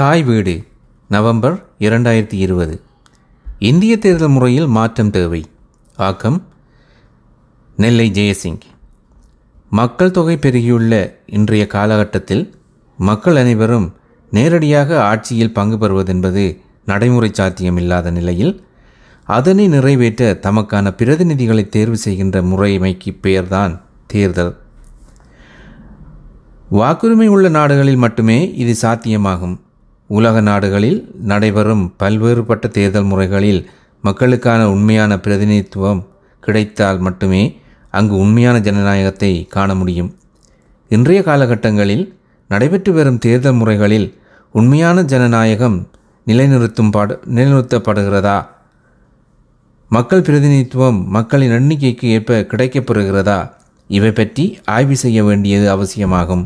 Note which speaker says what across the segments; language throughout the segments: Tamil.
Speaker 1: தாய் வீடு நவம்பர் இரண்டாயிரத்தி இருபது. இந்திய தேர்தல் முறையில் மாற்றம் தேவை. ஆக்கம் நெல்லை ஜெயசிங். மக்கள் தொகை பெருகியுள்ள இன்றைய காலகட்டத்தில் மக்கள் அனைவரும் நேரடியாக ஆட்சியில் பங்கு பெறுவதென்பது நடைமுறை சாத்தியமில்லாத நிலையில் அதனை நிறைவேற்ற தமக்கான பிரதிநிதிகளை தேர்வு செய்கின்ற முறைமைக்கு பெயர்தான் தேர்தல். வாக்குரிமை உள்ள நாடுகளில் மட்டுமே இது சாத்தியமாகும். உலக நாடுகளில் நடைபெறும் பல்வேறுபட்ட தேர்தல் முறைகளில் மக்களுக்கான உண்மையான பிரதிநிதித்துவம் கிடைத்தால் மட்டுமே அங்கு உண்மையான ஜனநாயகத்தை காண முடியும். இன்றைய காலகட்டங்களில் நடைபெற்று வரும் தேர்தல் முறைகளில் உண்மையான ஜனநாயகம் நிலைநிறுத்தும் பாடு நிலைநிறுத்தப்படுகிறதா? மக்கள் பிரதிநிதித்துவம் மக்களின் எண்ணிக்கைக்கு ஏற்ப கிடைக்கப்பெறுகிறதா? இவை பற்றி ஆய்வு செய்ய வேண்டியது அவசியமாகும்.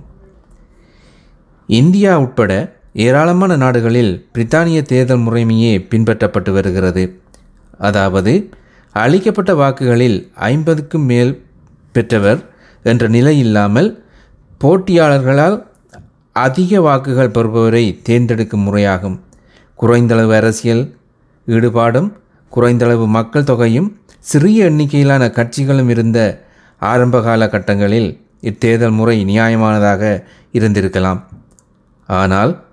Speaker 1: இந்தியா உட்பட ஏராளமான நாடுகளில் பிரித்தானிய தேர்தல் முறைமையே பின்பற்றப்பட்டு வருகிறது. அதாவது அளிக்கப்பட்ட வாக்குகளில் ஐம்பதுக்கும் மேல் பெற்றவர் என்ற நிலை இல்லாமல் போட்டியாளர்களால் அதிக வாக்குகள் பெறுபவரை தேர்ந்தெடுக்கும் முறையாகும். குறைந்தளவு அரசியல் ஈடுபாடும் குறைந்தளவு மக்கள் தொகையும் சிறிய எண்ணிக்கையிலான கட்சிகளும் இருந்த ஆரம்ப காலகட்டங்களில் இத்தேர்தல் முறை நியாயமானதாக இருந்திருக்கலாம். ஆனால்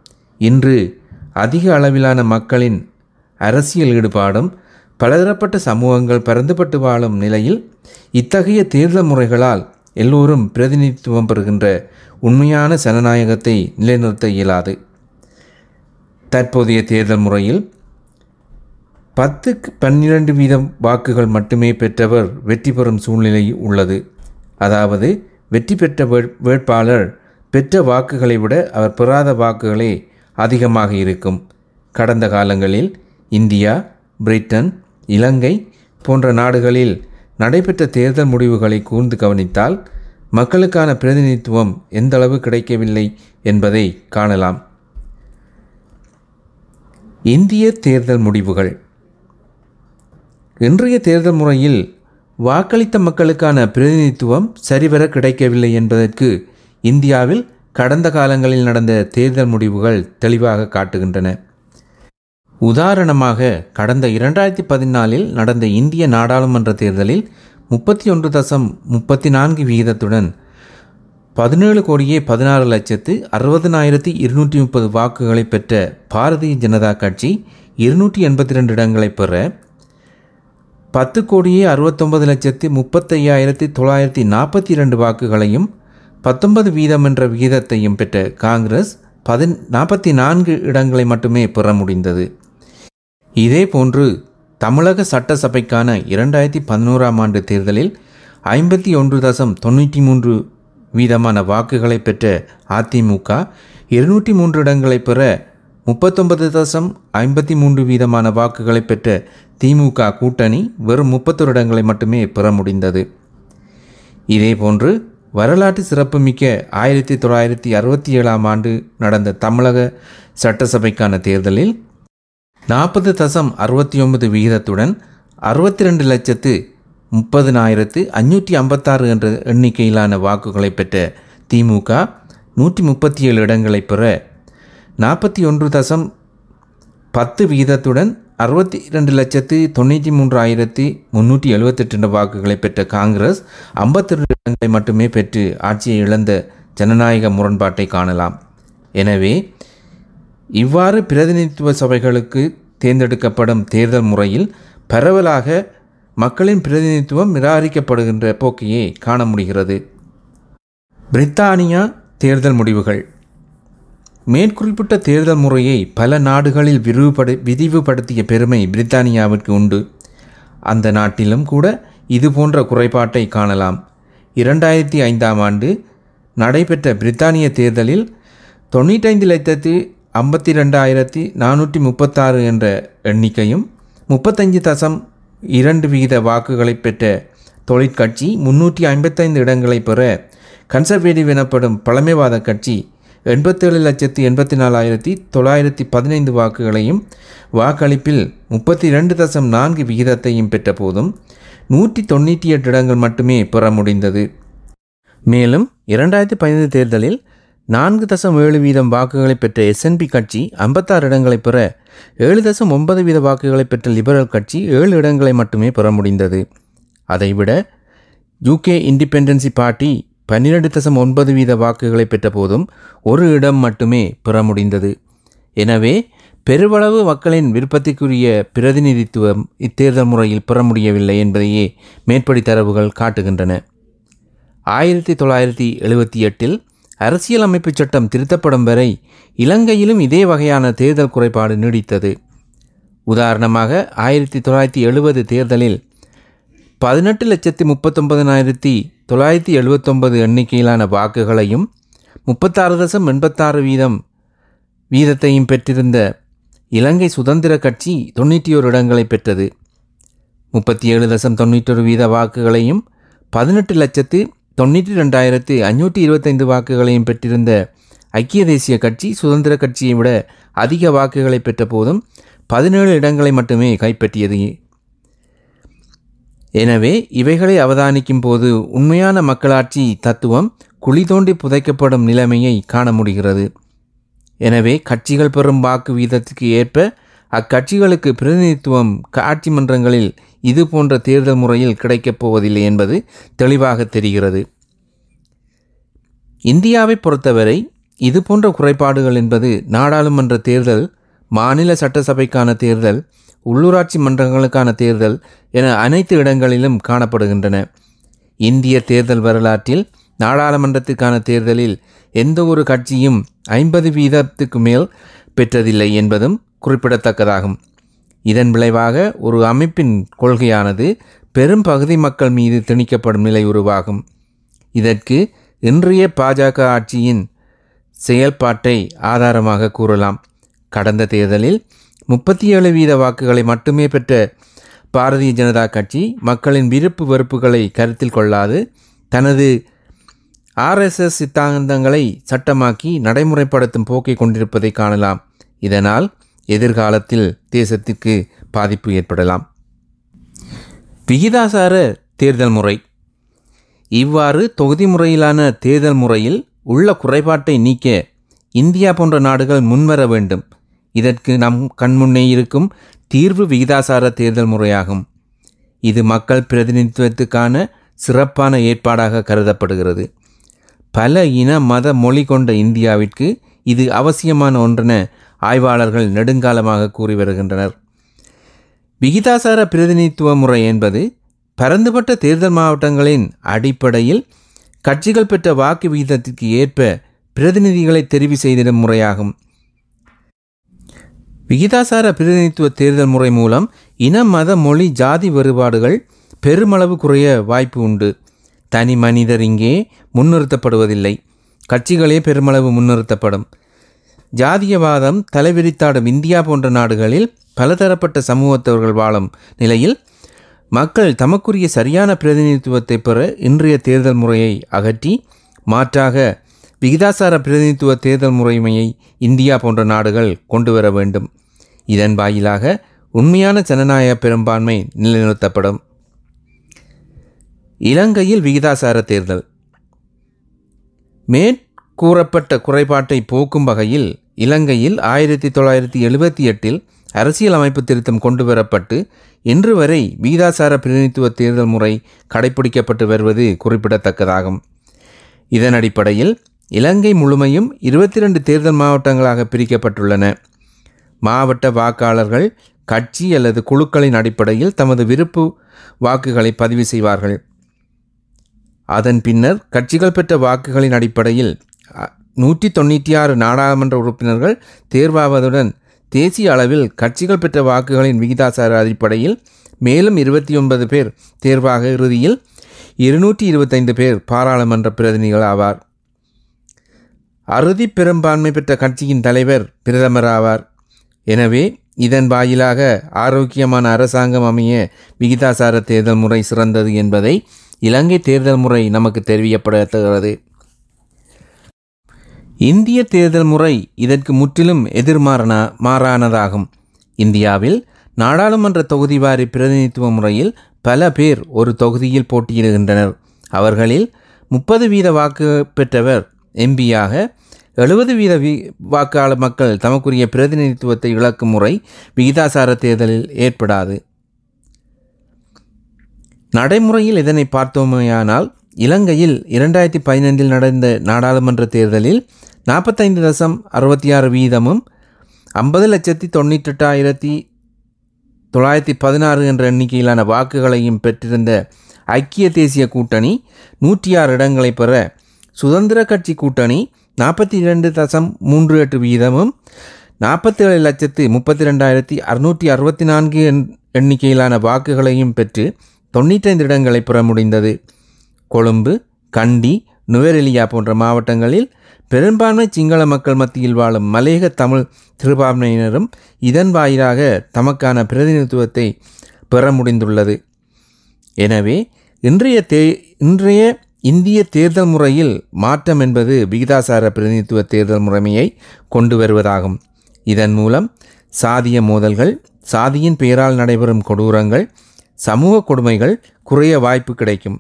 Speaker 1: இன்று அதிக அளவிலான மக்களின் அரசியல் ஈடுபாடும் பலதரப்பட்ட சமூகங்கள் பரந்துபட்டு வாழும் நிலையில் இத்தகைய தேர்தல் முறைகளால் எல்லோரும் பிரதிநிதித்துவம் பெறுகின்ற உண்மையான ஜனநாயகத்தை நிலைநிறுத்த இயலாது. தற்போதைய தேர்தல் முறையில் பத்துக்கு பன்னிரண்டு வீதம் வாக்குகள் மட்டுமே பெற்றவர் வெற்றி பெறும் சூழ்நிலை உள்ளது. அதாவது வெற்றி பெற்ற வேட்பாளர் பெற்ற வாக்குகளை விட அவர் பெறாத வாக்குகளே அதிகமாக இருக்கும். கடந்த காலங்களில் இந்தியா பிரிட்டன் இலங்கை போன்ற நாடுகளில் நடைபெற்ற தேர்தல் முடிவுகளை கூர்ந்து கவனித்தால் மக்களுக்கான பிரதிநிதித்துவம் எந்த அளவு கிடைக்கவில்லை என்பதை காணலாம். இந்திய தேர்தல் முடிவுகள். இன்றைய தேர்தல் முறையில் வாக்களித்த மக்களுக்கான பிரதிநிதித்துவம் சரிவர கிடைக்கவில்லை என்பதற்கு இந்தியாவில் கடந்த காலங்களில் நடந்த தேர்தல் முடிவுகள் தெளிவாக காட்டுகின்றன. உதாரணமாக கடந்த இரண்டாயிரத்தி பதினாலில் நடந்த இந்திய நாடாளுமன்ற தேர்தலில் முப்பத்தி ஒன்று தசம் முப்பத்தி நான்கு விகிதத்துடன் பதினேழு கோடியே பதினாறு லட்சத்து அறுபதனாயிரத்தி இருநூற்றி முப்பது வாக்குகளை பெற்ற பாரதிய ஜனதா கட்சி இருநூற்றி எண்பத்தி ரெண்டு இடங்களை பெற பத்து கோடியே அறுபத்தொன்பது லட்சத்து முப்பத்தையாயிரத்தி தொள்ளாயிரத்தி நாற்பத்தி இரண்டு வாக்குகளையும் பத்தொன்பது வீதம் என்ற விகிதத்தையும் பெற்ற காங்கிரஸ் பதின் நாற்பத்தி நான்கு இடங்களை மட்டுமே பெற முடிந்தது. இதேபோன்று தமிழக சட்டசபைக்கான இரண்டாயிரத்தி பதினோராம் ஆண்டு தேர்தலில் ஐம்பத்தி ஒன்று தசம் தொண்ணூற்றி மூன்று வீதமான வாக்குகளை பெற்ற அதிமுக இருநூற்றி மூன்று இடங்களை பெற முப்பத்தொன்பது தசம் ஐம்பத்தி மூன்று வீதமான வாக்குகளை பெற்ற திமுக கூட்டணி வெறும் முப்பத்தொரு இடங்களை மட்டுமே பெற முடிந்தது. இதேபோன்று வரலாற்று சிறப்புமிக்க ஆயிரத்தி தொள்ளாயிரத்தி அறுபத்தி ஏழாம் ஆண்டு நடந்த தமிழக சட்டசபைக்கான தேர்தலில் நாற்பது தசம் அறுபத்தி ஒன்பது விகிதத்துடன் அறுபத்தி ரெண்டு லட்சத்து முப்பதினாயிரத்து அஞ்சூற்றி ஐம்பத்தாறு என்ற எண்ணிக்கையிலான வாக்குகளை பெற்ற திமுக நூற்றி முப்பத்தி ஏழு இடங்களை பெற நாற்பத்தி ஒன்று தசம் பத்து விகிதத்துடன் அறுபத்தி ரெண்டு லட்சத்து தொண்ணூற்றி மூன்றாயிரத்தி முன்னூற்றி எழுபத்தெட்டு வாக்குகளை பெற்ற காங்கிரஸ் ஐம்பத்தி ரெண்டு இடங்களை மட்டுமே பெற்று ஆட்சியை இழந்த ஜனநாயக முரண்பாட்டை காணலாம். எனவே இவ்வாறு பிரதிநிதித்துவ சபைகளுக்கு தேர்ந்தெடுக்கப்படும் தேர்தல் முறையில் பரவலாக மக்களின் பிரதிநிதித்துவம் நிராகரிக்கப்படுகின்ற போக்கையே காண முடிகிறது. பிரித்தானியா தேர்தல் முடிவுகள். மேற்குறிப்பிட்ட தேர்தல் முறையை பல நாடுகளில் விரிவுபடு விரிவுபடுத்திய பெருமை பிரித்தானியாவிற்கு உண்டு. அந்த நாட்டிலும் கூட இது போன்ற குறைபாட்டை காணலாம். இரண்டாயிரத்தி ஐந்தாம் ஆண்டு நடைபெற்ற பிரித்தானிய தேர்தலில் தொண்ணூற்றைந்து லட்சத்து ஐம்பத்தி ரெண்டாயிரத்தி நானூற்றி முப்பத்தாறு என்ற எண்ணிக்கையும் முப்பத்தஞ்சு தசம் இரண்டு விகித வாக்குகளை பெற்ற தொழிற்கட்சி முன்னூற்றி ஐம்பத்தைந்து இடங்களை பெற கன்சர்வேட்டிவ் எனப்படும் பழமைவாத கட்சி எண்பத்தேழு லட்சத்து எண்பத்தி நாலாயிரத்தி தொள்ளாயிரத்தி பதினைந்து வாக்குகளையும் வாக்களிப்பில் முப்பத்தி ரெண்டு தசம் நான்கு விகிதத்தையும் பெற்ற போதும் நூற்றி தொண்ணூற்றி எட்டு இடங்கள் மட்டுமே பெற முடிந்தது. மேலும் இரண்டாயிரத்தி பதினைந்து தேர்தலில் நான்கு தசம் ஏழு வீதம் வாக்குகளை பெற்ற எஸ்என்பி கட்சி ஐம்பத்தாறு இடங்களை பெற ஏழு தசம் ஒன்பது வீத வாக்குகளை பெற்ற லிபரல் கட்சி ஏழு இடங்களை மட்டுமே பெற முடிந்தது. அதைவிட யூகே இண்டிபெண்டன்சி பார்ட்டி பன்னிரண்டு தசம் ஒன்பது வீத வாக்குகளை பெற்ற போதும் ஒரு இடம் மட்டுமே பெற முடிந்தது எனவே பெருவளவு மக்களின் விருப்பத்திற்குரிய பிரதிநிதித்துவம் இத்தேர்தல் முறையில் பெற முடியவில்லை என்பதையே மேற்படி தரவுகள் காட்டுகின்றன. ஆயிரத்தி தொள்ளாயிரத்தி எழுபத்தி எட்டில் அரசியலமைப்புச் சட்டம் திருத்தப்படும் வரை இலங்கையிலும் இதே வகையான தேர்தல் குறைபாடு நீடித்தது. உதாரணமாக ஆயிரத்தி தொள்ளாயிரத்தி எழுபது தேர்தலில் பதினெட்டு லட்சத்தி முப்பத்தொன்பதனாயிரத்தி தொள்ளாயிரத்தி எழுபத்தொன்பது எண்ணிக்கையிலான வாக்குகளையும் முப்பத்தாறு தசம் எண்பத்தாறு வீதம் வீதத்தையும் பெற்றிருந்த இலங்கை சுதந்திர கட்சி தொண்ணூற்றி ஒரு இடங்களை பெற்றது. முப்பத்தி ஏழு தசம் தொண்ணூற்றொரு வீத வாக்குகளையும் பதினெட்டு லட்சத்து தொண்ணூற்றி ரெண்டாயிரத்து ஐநூற்றி இருபத்தைந்து வாக்குகளையும் பெற்றிருந்த ஐக்கிய தேசிய கட்சி சுதந்திர கட்சியை விட அதிக வாக்குகளை பெற்ற போதும் பதினேழு இடங்களை மட்டுமே கைப்பற்றியது. எனவே இவைகளை அவதானிக்கும் போது உண்மையான மக்களாட்சி தத்துவம் குழி தோண்டி புதைக்கப்படும் நிலைமையை காண முடிகிறது. எனவே கட்சிகள் பெறும் வாக்கு வீதத்துக்கு ஏற்ப அக்கட்சிகளுக்கு பிரதிநிதித்துவம் ஆட்சி மன்றங்களில் இது போன்ற தேர்தல் முறையில் கிடைக்கப் போவதில்லை என்பது தெளிவாக தெரிகிறது. இந்தியாவை பொறுத்தவரை இது போன்ற குறைபாடுகள் என்பது நாடாளுமன்ற தேர்தல் மாநில சட்டசபைக்கான தேர்தல் உள்ளூராட்சி மன்றங்களுக்கான தேர்தல் என அனைத்து இடங்களிலும் காணப்படுகின்றன. இந்திய தேர்தல் வரலாற்றில் நாடாளுமன்றத்திற்கான தேர்தலில் எந்த ஒரு கட்சியும் ஐம்பது வீதத்துக்கு மேல் பெற்றதில்லை என்பதும் குறிப்பிடத்தக்கதாகும். இதன் விளைவாக ஒரு அமைப்பின் கொள்கையானது பெரும் பகுதி மக்கள் மீது திணிக்கப்படும் நிலை உருவாகும். இதற்கு இன்றைய பாஜக ஆட்சியின் செயல்பாட்டை ஆதாரமாக கூறலாம். கடந்த தேர்தலில் முப்பத்தி ஏழு வீத வாக்குகளை மட்டுமே பெற்ற பாரதிய ஜனதா கட்சி மக்களின் விருப்பு வெறுப்புகளை கருத்தில் கொள்ளாது. தனது ஆர்எஸ்எஸ் சித்தாந்தங்களை சட்டமாக்கி நடைமுறைப்படுத்தும் போக்கை கொண்டிருப்பதை காணலாம். இதனால் எதிர்காலத்தில் தேசத்திற்கு பாதிப்பு ஏற்படலாம். விகிதாசார தேர்தல் முறை. இவ்வாறு தொகுதி முறையிலான தேர்தல் முறையில் உள்ள குறைபாட்டை நீக்க இந்தியா போன்ற நாடுகள் முன்வர வேண்டும். இதற்கு நம் கண்முன்னே இருக்கும் தீர்வு விகிதாசார தேர்தல் முறையாகும். இது மக்கள் பிரதிநிதித்துவத்துக்கான சிறப்பான ஏற்பாடாக கருதப்படுகிறது. பல இன மத மொழி கொண்ட இந்தியாவிற்கு இது அவசியமான ஒன்றென ஆய்வாளர்கள் நெடுங்காலமாக கூறி வருகின்றனர். விகிதாசார பிரதிநிதித்துவ முறை என்பது பரந்துபட்ட தேர்தல் மாவட்டங்களின் அடிப்படையில் கட்சிகள் பெற்ற வாக்கு விகிதத்திற்கு ஏற்ப பிரதிநிதிகளை தெரிவு செய்திடும் முறையாகும். விகிதாசார பிரதிநிதித்துவ தேர்தல் முறை மூலம் இன மத மொழி ஜாதி வேறுபாடுகள் பெருமளவு குறைய வாய்ப்பு உண்டு. தனி மனிதர் இங்கே முன்னிறுத்தப்படுவதில்லை. கட்சிகளே பெருமளவு முன்னிறுத்தப்படும். ஜாதியவாதம் தலைவிரித்தாடும் இந்தியா போன்ற நாடுகளில் பலதரப்பட்ட சமூகத்தவர்கள் வாழும் நிலையில் மக்கள் தமக்குரிய சரியான பிரதிநிதித்துவத்தை பெற இன்றைய தேர்தல் முறையை அகற்றி மாற்றாக விகிதாசார பிரதிநிதித்துவ தேர்தல் முறைமையை இந்தியா போன்ற நாடுகள் கொண்டு வர வேண்டும். இதன் வாயிலாக உண்மையான ஜனநாயக பெரும்பான்மை நிலைநிறுத்தப்படும். இலங்கையில் விகிதாசார தேர்தல். மேற்கூறப்பட்ட குறைபாட்டை போக்கும் வகையில் இலங்கையில் ஆயிரத்தி தொள்ளாயிரத்தி எழுபத்தி எட்டில் அரசியலமைப்பு திருத்தம் கொண்டு வரப்பட்டு இன்று வரை விகிதாசார பிரதிநிதித்துவ தேர்தல் முறை கடைபிடிக்கப்பட்டு வருவது குறிப்பிடத்தக்கதாகும். இதன் அடிப்படையில் இலங்கை முழுமையும் இருபத்தி ரெண்டு தேர்தல் மாவட்டங்களாக பிரிக்கப்பட்டுள்ளன. மாவட்ட வாக்காளர்கள் கட்சி அல்லது குழுக்களின் அடிப்படையில் தமது விருப்பு வாக்குகளை பதிவு செய்வார்கள். அதன் பின்னர் கட்சிகள் பெற்ற வாக்குகளின் அடிப்படையில் நூற்றி தொண்ணூற்றி ஆறு நாடாளுமன்ற உறுப்பினர்கள் தேர்வாவதுடன் தேசிய அளவில் கட்சிகள் பெற்ற வாக்குகளின் விகிதாசார அடிப்படையில் மேலும் இருபத்தி ஒன்பது பேர் தேர்வாக இறுதியில் இருநூற்றி இருபத்தைந்து பேர் பாராளுமன்ற பிரதிநிதிகள் ஆவார். அறுதி பெரும்பான்மை பெற்ற கட்சியின் தலைவர் பிரதமர் ஆவார். எனவே இதன் வாயிலாக ஆரோக்கியமான அரசாங்கம் அமைய விகிதாசார தேர்தல் முறை சிறந்தது என்பதை இலங்கை தேர்தல் முறை நமக்கு தெரிவிக்கப்படுகிறது இந்திய தேர்தல் முறை இதற்கு முற்றிலும் எதிர்மாறான மாறானதாகும். இந்தியாவில் நாடாளுமன்ற தொகுதி வாரி பிரதிநிதித்துவ முறையில் பல பேர் ஒரு தொகுதியில் போட்டியிடுகின்றனர். அவர்களில் முப்பது வீத வாக்கு பெற்றவர் எம்பியாக எழுபது வீத வி வாக்காளர் மக்கள் தமக்குரிய பிரதிநிதித்துவத்தை இழக்கும் முறை விகிதாசார தேர்தலில் ஏற்படாது. நடைமுறையில் இதனை பார்த்தோமேயானால் இலங்கையில் இரண்டாயிரத்தி பதினைந்தில் நடந்த நாடாளுமன்ற தேர்தலில் நாற்பத்தைந்து தசம் அறுபத்தி ஆறு வீதமும் ஐம்பது லட்சத்தி தொண்ணூற்றெட்டாயிரத்தி தொள்ளாயிரத்தி பதினாறு என்ற எண்ணிக்கையிலான வாக்குகளையும் பெற்றிருந்த ஐக்கிய தேசிய கூட்டணி நூற்றி ஆறு இடங்களை பெற சுதந்திர கட்சி கூட்டணி நாற்பத்தி இரண்டு தசம் மூன்று எட்டு வீதமும் நாற்பத்தி ஏழு லட்சத்து முப்பத்தி ரெண்டாயிரத்தி அறுநூற்றி அறுபத்தி நான்கு எண்ணிக்கையிலான வாக்குகளையும் பெற்று தொண்ணூற்றைந்து இடங்களை பெற முடிந்தது கொழும்பு கண்டி நுவரெலியா போன்ற மாவட்டங்களில் பெரும்பான்மை சிங்கள மக்கள் மத்தியில் வாழும் மலையக தமிழ் சிறுபான்மையினரும் இதன் வாயிலாக தமக்கான பிரதிநிதித்துவத்தை பெற முடிந்துள்ளது. எனவே இன்றைய தே இன்றைய இந்திய தேர்தல் முறையில் மாற்றம் என்பது விகிதாசார பிரதிநிதித்துவ தேர்தல் முறைமையை கொண்டு வருவதாகும். இதன் மூலம் சாதிய மோதல்கள் சாதியின் பெயரால் நடைபெறும் கொடூரங்கள் சமூக கொடுமைகள் குறைய வாய்ப்பு கிடைக்கும்.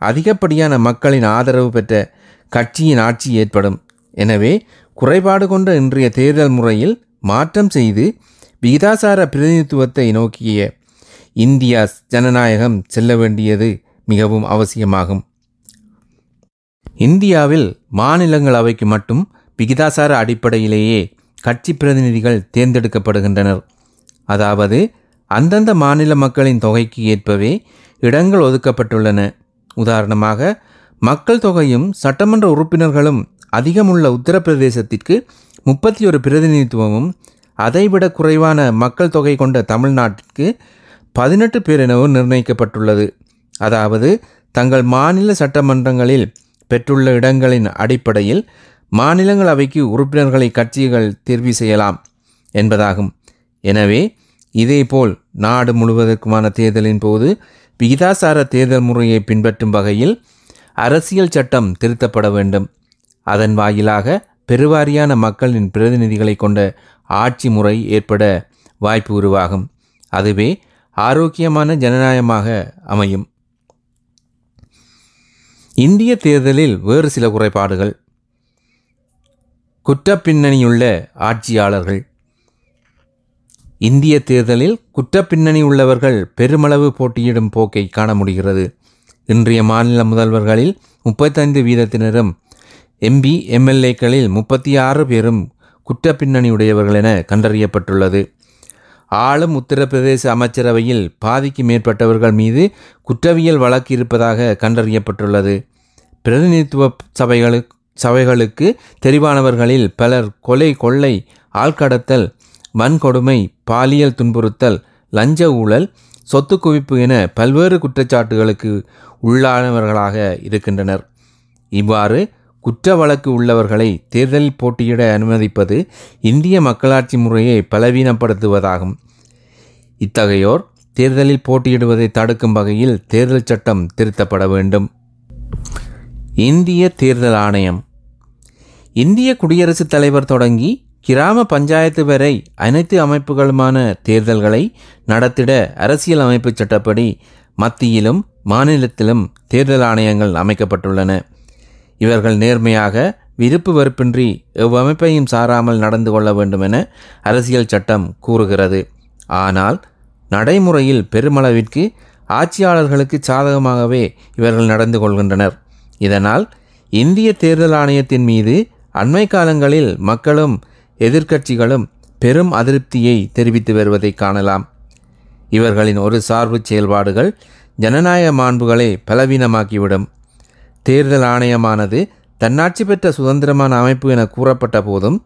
Speaker 1: அதிகப்படியான மக்களின் ஆதரவு பெற்ற கட்சியின் ஆட்சி ஏற்படும். எனவே குறைபாடு கொண்ட இன்றைய தேர்தல் முறையில் மாற்றம் செய்து விகிதாசார பிரதிநிதித்துவத்தை நோக்கிய இந்தியா ஜனநாயகம் செல்ல வேண்டியது மிகவும் அவசியமாகும். இந்தியாவில் மாநிலங்களவைக்கு மட்டும் விகிதாசார அடிப்படையிலேயே கட்சி பிரதிநிதிகள் தேர்ந்தெடுக்கப்படுகின்றனர். அதாவது அந்தந்த மாநில மக்களின் தொகைக்கு ஏற்பவே இடங்கள் ஒதுக்கப்பட்டுள்ளன. உதாரணமாக மக்கள் தொகையும் சட்டமன்ற உறுப்பினர்களும் அதிகமுள்ள உத்தரப்பிரதேசத்திற்கு முப்பத்தி ஒரு பிரதிநிதித்துவமும் அதைவிட குறைவான மக்கள் தொகை கொண்ட தமிழ்நாட்டிற்கு பதினெட்டு பேர் எனவும் நிர்ணயிக்கப்பட்டுள்ளது. அதாவது தங்கள் மாநில சட்டமன்றங்களில் பெற்றுள்ள இடங்களின் அடிப்படையில் மாநிலங்களவைக்கு உறுப்பினர்களை கட்சிகள் தேர்வு செய்யலாம் என்பதாகும். எனவே இதேபோல் நாடு முழுவதற்குமான தேர்தலின் போது விகிதாசார தேர்தல் முறையை பின்பற்றும் வகையில் அரசியல் சட்டம் திருத்தப்பட வேண்டும். அதன் வாயிலாக பெருவாரியான மக்களின் பிரதிநிதிகளை கொண்ட ஆட்சி முறை ஏற்பட வாய்ப்பு உருவாகும். அதுவே ஆரோக்கியமான ஜனநாயகமாக அமையும். இந்திய தேர்தலில் வேறு சில குறைபாடுகள். குற்றப்பின்னணியுள்ள ஆட்சியாளர்கள். இந்திய தேர்தலில் குற்றப்பின்னணி உள்ளவர்கள் பெருமளவு போட்டியிடும் போக்கை காண முடிகிறது. இன்றைய மாநில முதல்வர்களில் முப்பத்தைந்து வீதத்தினரும் எம்பி எம்எல்ஏக்களில் முப்பத்தி ஆறு பேரும் குற்றப்பின்னணியுடையவர்கள் என கண்டறியப்பட்டுள்ளது. ஆளும் உத்தரப்பிரதேச அமைச்சரவையில் பாதிக்கு மேற்பட்டவர்கள் மீது குற்றவியல் வழக்கு இருப்பதாக கண்டறியப்பட்டுள்ளது. பிரதிநிதித்துவ சபைகளுக்கு சபைகளுக்கு தெரிவானவர்களில் பலர் கொலை கொள்ளை ஆள்கடத்தல் வன்கொடுமை பாலியல் துன்புறுத்தல் லஞ்ச ஊழல் சொத்து குவிப்பு என பல்வேறு குற்றச்சாட்டுகளுக்கு உள்ளானவர்களாக இருக்கின்றனர். இவ்வாறு குற்ற வழக்கு உள்ளவர்களை தேர்தலில் போட்டியிட அனுமதிப்பது இந்திய மக்களாட்சி முறையை பலவீனப்படுத்துவதாகும். இத்தகையோர் தேர்தலில் போட்டியிடுவதை தடுக்கும் வகையில் தேர்தல் சட்டம் திருத்தப்பட வேண்டும். இந்திய தேர்தல் ஆணையம். இந்திய குடியரசுத் தலைவர் தொடங்கி கிராம பஞ்சாயத்து வரை அனைத்து அமைப்புகளுமான தேர்தல்களை நடத்திட அரசியல் அமைப்பு சட்டப்படி மத்தியிலும் மாநிலத்திலும் தேர்தல் ஆணையங்கள் அமைக்கப்பட்டுள்ளன. இவர்கள் நேர்மையாக விருப்பு வெறுப்பின்றி எவ்வமைப்பையும் சாராமல் நடந்து கொள்ள வேண்டும் என அரசியல் சட்டம் கூறுகிறது. ஆனால் நடைமுறையில் பெருமளவிற்கு ஆட்சியாளர்களுக்கு சாதகமாகவே இவர்கள் நடந்து கொள்கின்றனர். இதனால் இந்திய தேர்தல் ஆணையத்தின் மீது அண்மை காலங்களில் மக்களும் எதிர்க்கட்சிகளும் பெரும் அதிருப்தியை தெரிவித்து வருவதை காணலாம். இவர்களின் ஒரு சார்பு செயல்பாடுகள் ஜனநாயக மாண்புகளை பலவீனமாக்கிவிடும். தேர்தல் ஆணையமானது தன்னாட்சி பெற்ற சுதந்திரமான அமைப்பு என கூறப்பட்ட போதும்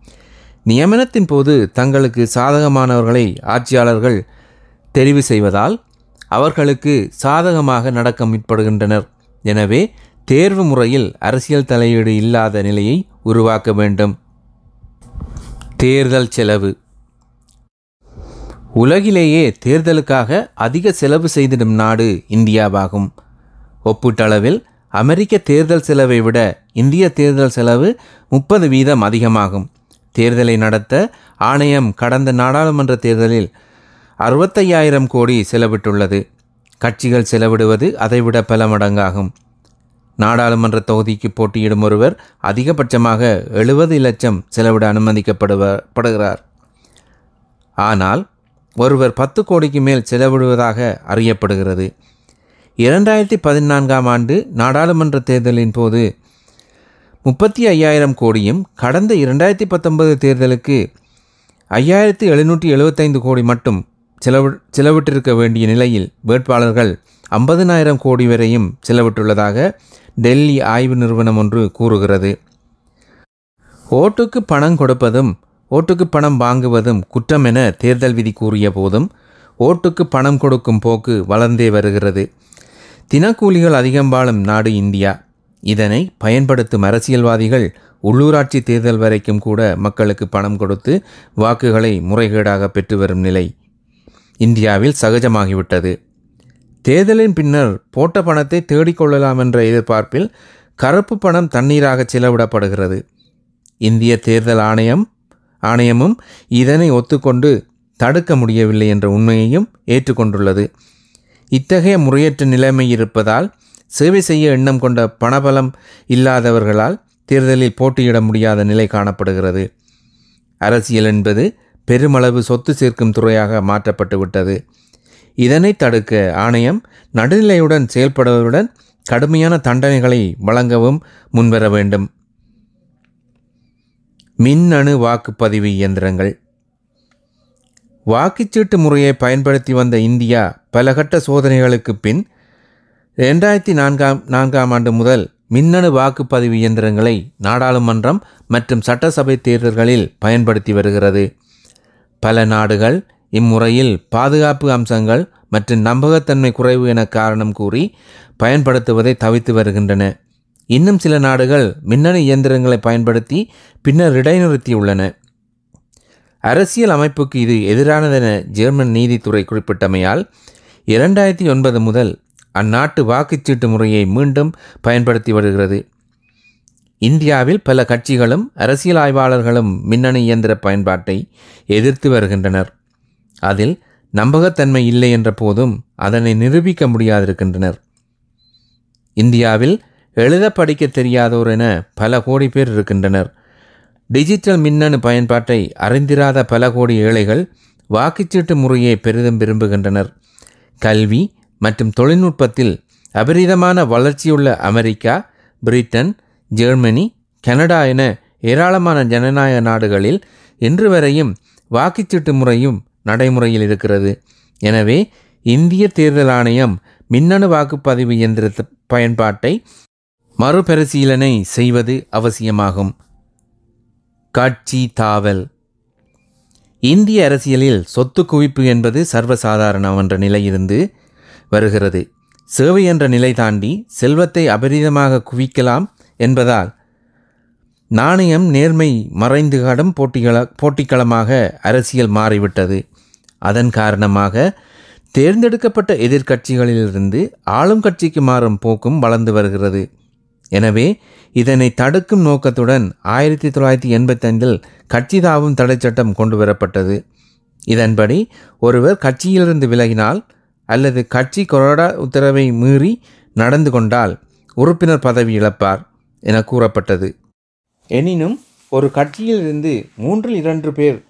Speaker 1: நியமனத்தின் போது தங்களுக்கு சாதகமானவர்களை ஆட்சியாளர்கள் தெரிவு செய்வதால் அவர்களுக்கு சாதகமாக நடக்க முற்படுகின்றனர். எனவே தேர்வு முறையில் அரசியல் தலையீடு இல்லாத நிலையை உருவாக்க வேண்டும். தேர்தல் செலவு. உலகிலேயே தேர்தலுக்காக அதிக செலவு செய்திடும் நாடு இந்தியாவாகும். ஒப்பீட்டளவில் அமெரிக்க தேர்தல் செலவை விட இந்திய தேர்தல் செலவு முப்பது வீதம் அதிகமாகும். தேர்தலை நடத்த ஆணையம் கடந்த நாடாளுமன்ற தேர்தலில் அறுபத்தையாயிரம் கோடி செலவிட்டுள்ளது. கட்சிகள் செலவிடுவது அதைவிட பல மடங்காகும். நாடாளுமன்ற தொகுதிக்கு போட்டியிடும் ஒருவர் அதிகபட்சமாக எழுபது லட்சம் செலவிட அனுமதிக்கப்படுவப்படுகிறார் ஆனால் ஒருவர் பத்து கோடிக்கு மேல் செலவிடுவதாக அறியப்படுகிறது. இரண்டாயிரத்தி பதினான்காம் ஆண்டு நாடாளுமன்ற தேர்தலின் போது முப்பத்தி ஐயாயிரம் கோடியும் கடந்த இரண்டாயிரத்தி பத்தொன்பது தேர்தலுக்கு ஐயாயிரத்தி எழுநூற்றி எழுபத்தைந்து கோடி மட்டும் செலவு செலவிட்டிருக்க வேண்டிய நிலையில் வேட்பாளர்கள் ஐம்பதினாயிரம் கோடி வரையும் செலவிட்டுள்ளதாக டெல்லி ஆய்வு நிறுவனம் ஒன்று கூறுகிறது. ஓட்டுக்கு பணம் கொடுப்பதும் ஓட்டுக்கு பணம் வாங்குவதும் குற்றம் என தேர்தல் விதி கூறிய போதும் ஓட்டுக்கு பணம் கொடுக்கும் போக்கு வளர்ந்தே வருகிறது. தினக்கூலிகள் அதிகம் வாழும் நாடு இந்தியா. இதனை பயன்படுத்தும் அரசியல்வாதிகள் உள்ளூராட்சி தேர்தல் வரைக்கும் கூட மக்களுக்கு பணம் கொடுத்து வாக்குகளை முறைகேடாக பெற்று வரும் நிலை இந்தியாவில் சகஜமாகிவிட்டது. தேர்தலின் பின்னர் போட்ட பணத்தை தேடிக்கொள்ளலாம் என்ற எதிர்பார்ப்பில் கருப்பு பணம் தண்ணீராக செலவிடப்படுகிறது. இந்திய தேர்தல் ஆணையம் ஆணையமும் இதனை ஒத்துக்கொண்டு தடுக்க முடியவில்லை என்ற உண்மையையும் ஏற்றுக்கொண்டுள்ளது. இத்தகைய முறையற்ற நிலைமை இருப்பதால் சேவை செய்ய எண்ணம் கொண்ட பணபலம் இல்லாதவர்களால் தேர்தலில் போட்டியிட முடியாத நிலை காணப்படுகிறது. அரசியல் என்பது பெருமளவு சொத்து சேர்க்கும் துறையாக மாற்றப்பட்டு விட்டது இதனை தடுக்க ஆணையம் நடுநிலையுடன் செயல்படுவதுடன் கடுமையான தண்டனைகளை வழங்கவும் முன்வர வேண்டும். மின்னணு வாக்குப்பதிவு இயந்திரங்கள். வாக்குச்சீட்டு முறையை பயன்படுத்தி வந்த இந்தியா பலகட்ட சோதனைகளுக்கு பின் ரெண்டாயிரத்தி நான்காம் நான்காம் ஆண்டு முதல் மின்னணு வாக்குப்பதிவு இயந்திரங்களை நாடாளுமன்றம் மற்றும் சட்டசபை தேர்தல்களில் பயன்படுத்தி வருகிறது. பல நாடுகள் இம்முறையில் பாதுகாப்பு அம்சங்கள் மற்றும் நம்பகத்தன்மை குறைவு என காரணம் கூறி பயன்படுத்துவதை தவித்து வருகின்றன. இன்னும் சில நாடுகள் மின்னணு இயந்திரங்களை பயன்படுத்தி பின்னர் இடைநிறுத்தியுள்ளன. அரசியல் அமைப்புக்கு இது எதிரானதென ஜெர்மன் நீதித்துறை குறிப்பிட்டமையால் இரண்டாயிரத்தி ஒன்பது முதல் அந்நாட்டு வாக்குச்சீட்டு முறையை மீண்டும் பயன்படுத்தி வருகிறது. இந்தியாவில் பல கட்சிகளும் அரசியல் ஆய்வாளர்களும் மின்னணு இயந்திர பயன்பாட்டை எதிர்த்து வருகின்றனர். அதில் நம்பகத்தன்மை இல்லை என்ற போதும் அதனை நிரூபிக்க முடியாதிருக்கின்றனர். இந்தியாவில் எழுத படிக்க தெரியாதோர் என பல கோடி பேர் இருக்கின்றனர். டிஜிட்டல் மின்னணு பயன்பாட்டை அறிந்திராத பல கோடி ஏழைகள் வாக்குச்சீட்டு முறையை பெரிதும் விரும்புகின்றனர். கல்வி மற்றும் தொழில்நுட்பத்தில் அபரிதமான வளர்ச்சியுள்ள அமெரிக்கா பிரிட்டன் ஜெர்மனி கனடா என ஏராளமான ஜனநாயக நாடுகளில் இன்று வரையும் வாக்குச்சீட்டு முறையும் நடைமுறையில் இருக்கிறது. எனவே இந்திய தேர்தல் ஆணையம் மின்னணு வாக்குப்பதிவு இயந்திர பயன்பாட்டை மறுபரிசீலனை செய்வது அவசியமாகும். காட்சி தாவல். இந்திய அரசியலில் சொத்து குவிப்பு என்பது சர்வசாதாரணம் என்ற நிலையிலிருந்து வருகிறது. சேவை என்ற நிலை தாண்டி செல்வத்தை அபரிதமாக குவிக்கலாம் என்பதால் நாணயம் நேர்மை மறைந்து கடும் போட்டிகள போட்டிக்களமாக அரசியல் மாறிவிட்டது. அதன் காரணமாக தேர்ந்தெடுக்கப்பட்ட எதிர்க்கட்சிகளிலிருந்து ஆளும் கட்சிக்கு மாறும் போக்கும் வளர்ந்து வருகிறது. எனவே இதனை தடுக்கும் நோக்கத்துடன் ஆயிரத்தி தொள்ளாயிரத்தி எண்பத்தைந்தில் கட்சி தாவும் தடை சட்டம் கொண்டு வரப்பட்டது இதன்படி ஒருவர் கட்சியிலிருந்து விலகினால் அல்லது கட்சி கொரோடா உத்தரவை மீறி நடந்து கொண்டால் உறுப்பினர் பதவி இழப்பார் என கூறப்பட்டது. எனினும் ஒரு கட்சியிலிருந்து மூன்றில் இரண்டு பேர்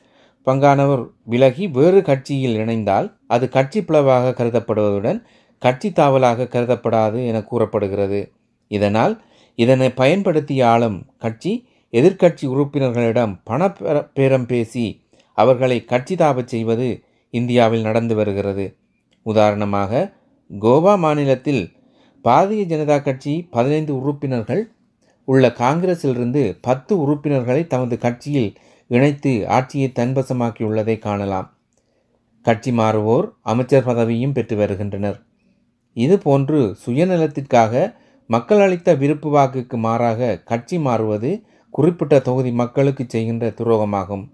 Speaker 1: பங்கானவர் விலகி வேறு கட்சியில் இணைந்தால் அது கட்சி பிளவாக கருதப்படுவதுடன் கட்சி தாவலாக கருதப்படாது என கூறப்படுகிறது. இதனால் இதனை பயன்படுத்திய ஆளும் கட்சி எதிர்க்கட்சி உறுப்பினர்களிடம் பண பேரம் பேசி அவர்களை கட்சி தாவச் செய்வது இந்தியாவில் நடந்து வருகிறது. உதாரணமாக கோவா மாநிலத்தில் பாரதிய ஜனதா கட்சி பதினைந்து உறுப்பினர்கள் உள்ள காங்கிரஸிலிருந்து பத்து உறுப்பினர்களை தமது கட்சியில் இணைத்து ஆட்சியை தன்வசமாக்கியுள்ளதை காணலாம். கட்சி மாறுவோர் அமைச்சர் பதவியும் பெற்று வருகின்றனர். இது போன்று சுயநலத்திற்காக மக்கள் அளித்த விருப்பு வாக்குக்கு மாறாக கட்சி மாறுவது குறிப்பிட்ட தொகுதி மக்களுக்கு செய்கின்ற துரோகமாகும்.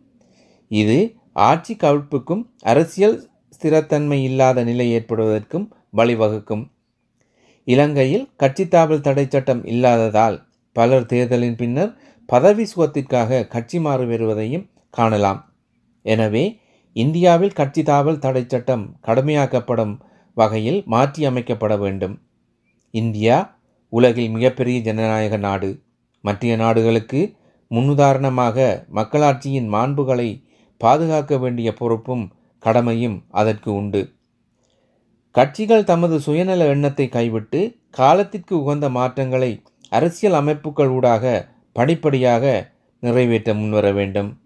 Speaker 1: இது ஆட்சி கவிழ்ப்புக்கும் அரசியல் ஸ்திரத்தன்மை இல்லாத நிலை ஏற்படுவதற்கும் வழிவகுக்கும். இலங்கையில் கட்சித்தாவல் தடை சட்டம் இல்லாததால் பலர் தேர்தலின் பின்னர் பதவி சுகத்திற்காக கட்சி மாறு வருவதையும் காணலாம். எனவே இந்தியாவில் கட்சி தாவல் தடை சட்டம் கடுமையாக்கப்படும் வகையில் மாற்றி அமைக்கப்பட வேண்டும். இந்தியா உலகில் மிகப்பெரிய ஜனநாயக நாடு. மற்ற நாடுகளுக்கு முன்னுதாரணமாக மக்களாட்சியின் மாண்புகளை பாதுகாக்க வேண்டிய பொறுப்பும் கடமையும் அதற்கு உண்டு. கட்சிகள் தமது சுயநல எண்ணத்தை கைவிட்டு காலத்திற்கு உகந்த மாற்றங்களை அரசியல் அமைப்புகள் ஊடாக படிப்படியாக நிறைவேற்ற முன்வர வேண்டும்.